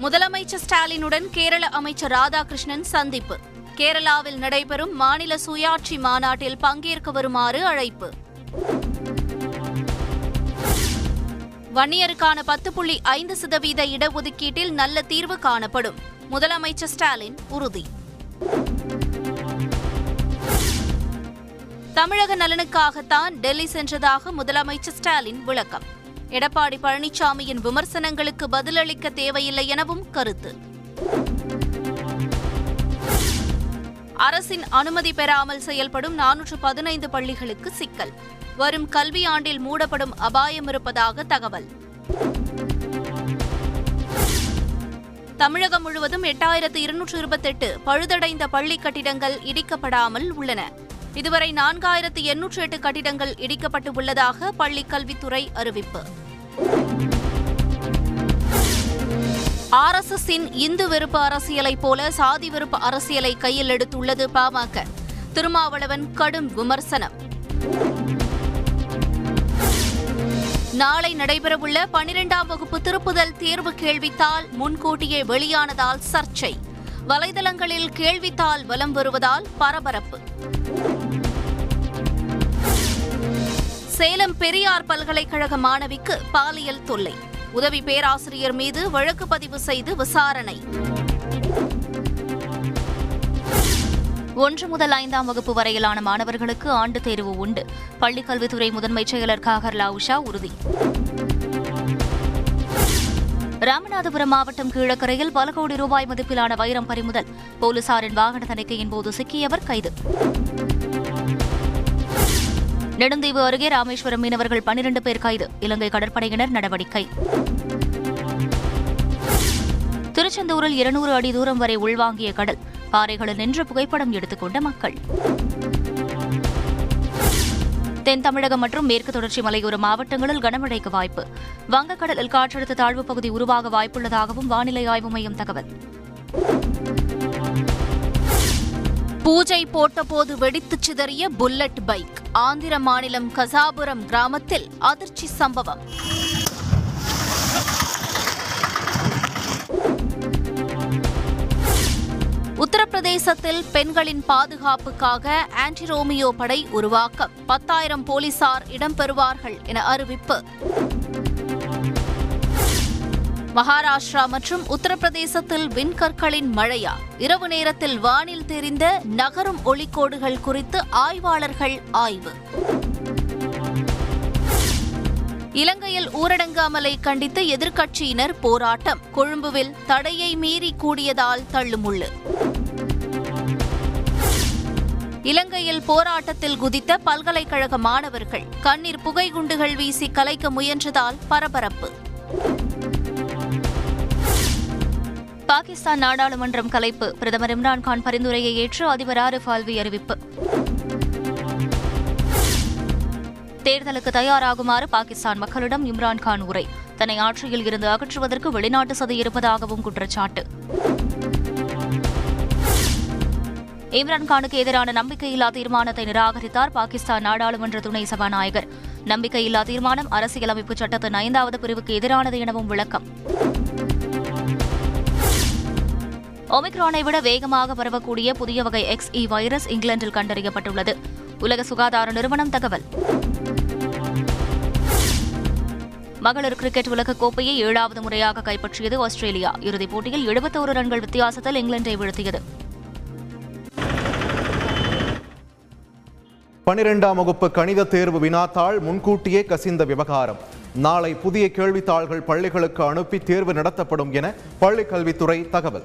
முதலமைச்சர் ஸ்டாலினுடன் கேரள அமைச்சர் ராதாகிருஷ்ணன் சந்திப்பு. கேரளாவில் நடைபெறும் மாநில சுயாட்சி மாநாட்டில் பங்கேற்க வருமாறு அழைப்பு. வன்னியருக்கான பத்து புள்ளி ஐந்து சதவீத இடஒதுக்கீட்டில் நல்ல தீர்வு காணப்படும். முதலமைச்சர் ஸ்டாலின் உறுதி. தமிழக நலனுக்காகத்தான் டெல்லி சென்றதாக முதலமைச்சர் ஸ்டாலின் விளக்கம். எடப்பாடி பழனிசாமியின் விமர்சனங்களுக்கு பதிலளிக்க தேவையில்லை எனவும் கருத்து. அரசின் அனுமதி பெறாமல் செயல்படும் நானூற்று பதினைந்து பள்ளிகளுக்கு சிக்கல். வரும் கல்வியாண்டில் மூடப்படும் அபாயம் இருப்பதாக தகவல். தமிழகம் முழுவதும் எட்டாயிரத்து இருநூற்று இருபத்தெட்டு பழுதடைந்த பள்ளி கட்டிடங்கள் இடிக்கப்படாமல் உள்ளன. இதுவரை நான்காயிரத்து எண்ணூற்று எட்டு கட்டிடங்கள் இடிக்கப்பட்டு உள்ளதாக பள்ளிக் கல்வித்துறை அறிவிப்பு. ஆர்எஸ்எஸ்ஸின் இந்து வெறுப்பு அரசியலைப் போல சாதி வெறுப்பு அரசியலை கையில் எடுத்துள்ளது பாமக. திருமாவளவன் கடும் விமர்சனம். நாளை நடைபெறவுள்ள பனிரெண்டாம் வகுப்பு திருப்புதல் தேர்வு கேள்வித்தாள் முன்கூட்டியே வெளியானதால் சர்ச்சை. வலைதளங்களில் கேள்வித்தாள் வலம் வருவதால் பரபரப்பு. சேலம் பெரியார் பல்கலைக்கழக மாணவிக்கு பாலியல் தொல்லை. உதவி பேராசிரியர் மீது வழக்கு பதிவு செய்து விசாரணை. ஒன்று முதல் ஐந்தாம் வகுப்பு வரையிலான மாணவர்களுக்கு ஆண்டு தேர்வு உண்டு. பள்ளிக்கல்வித்துறை முதன்மைச் செயலர் காகர் லாவுஷா உறுதி. ராமநாதபுரம் மாவட்டம் கீழக்கரையில் பல கோடி ரூபாய் மதிப்பிலான வைரம் பறிமுதல். போலீசாரின் வாகன தணிக்கையின் போது சிக்கியவர் கைது. நெடுந்தீவு அருகே ராமேஸ்வரம் மீனவர்கள் பனிரண்டு பேர் கைது. இலங்கை கடற்படையினர் நடவடிக்கை. திருச்செந்தூரில் இருநூறு அடி தூரம் வரை உள்வாங்கிய கடல். பாறைகளில் நின்று புகைப்படம் எடுத்துக்கொண்ட மக்கள். தென் தமிழகம் மற்றும் மேற்கு தொடர்ச்சி மலையோர மாவட்டங்களில் கனமழைக்கு வாய்ப்பு. வங்கக்கடலில் காற்றழுத்த தாழ்வுப் பகுதி உருவாக வாய்ப்புள்ளதாகவும் வானிலை ஆய்வு மையம் தகவல். பூஜை போட்டபோது வெடித்துச் சிதறிய புல்லட் பைக். ஆந்திர மாநிலம் கசாபுரம் கிராமத்தில் அதிர்ச்சி சம்பவம். உத்தரப்பிரதேசத்தில் பெண்களின் பாதுகாப்புக்காக ஆன்டி ரோமியோ படை உருவாக்கம். பத்தாயிரம் போலீசார் இடம்பெறுவார்கள் என அறிவிப்பு. மகாராஷ்டிரா மற்றும் உத்தரப்பிரதேசத்தில் விண்கற்களின் மழையா? இரவு நேரத்தில் வானில் தெரிந்த நகரும் ஒளிக்கோடுகள் குறித்து ஆய்வாளர்கள் ஆய்வு. இலங்கையில் ஊரடங்கு அமலை கண்டித்து எதிர்க்கட்சியினர் போராட்டம். கொழும்புவில் தடையை மீறி கூடியதால் தள்ளுமுள்ளு. இலங்கையில் போராட்டத்தில் குதித்த பல்கலைக்கழக மாணவர்கள். கண்ணீர் புகை குண்டுகள் வீசி கலைக்க முயன்றதால் பரபரப்பு. பாகிஸ்தான் நாடாளுமன்றம் கலைப்பு. பிரதமர் இம்ரான்கான் பரிந்துரையை ஏற்று அதிபர் ஆரிஃப் ஆல்வி அறிவிப்பு. தேர்தலுக்கு தயாராகுமாறு பாகிஸ்தான் மக்களிடம் இம்ரான்கான் உரை. தன்னை ஆட்சியில் இருந்து அகற்றுவதற்கு வெளிநாட்டு சதி இருப்பதாகவும் குற்றச்சாட்டு. இம்ரான்கானுக்கு எதிரான நம்பிக்கையில்லா தீர்மானத்தை நிராகரித்தார் பாகிஸ்தான் நாடாளுமன்ற துணை சபாநாயகர். நம்பிக்கையில்லா தீர்மானம் அரசியலமைப்பு சட்டத்தின் ஐந்தாவது பிரிவுக்கு எதிரானது எனவும் விளக்கம். ஒமிக்ரானை விட வேகமாக பரவக்கூடிய புதிய வகை எக்ஸ் இ வைரஸ் இங்கிலாந்தில் கண்டறியப்பட்டுள்ளது. உலக சுகாதார நிறுவனம் தகவல். மகளிர் கிரிக்கெட் உலகக் கோப்பையை ஏழாவது முறையாக கைப்பற்றியது ஆஸ்திரேலியா. இறுதிப் போட்டியில் எழுபத்தோரு ரன்கள் வித்தியாசத்தில் இங்கிலாந்தை வீழ்த்தியது. பனிரெண்டாம் வகுப்பு கணித தேர்வு வினாத்தாள் முன்கூட்டியே கசிந்த விவகாரம். நாளை புதிய கேள்வித்தாள்கள் பள்ளிகளுக்கு அனுப்பி தேர்வு நடத்தப்படும் என பள்ளிக்கல்வித்துறை தகவல்.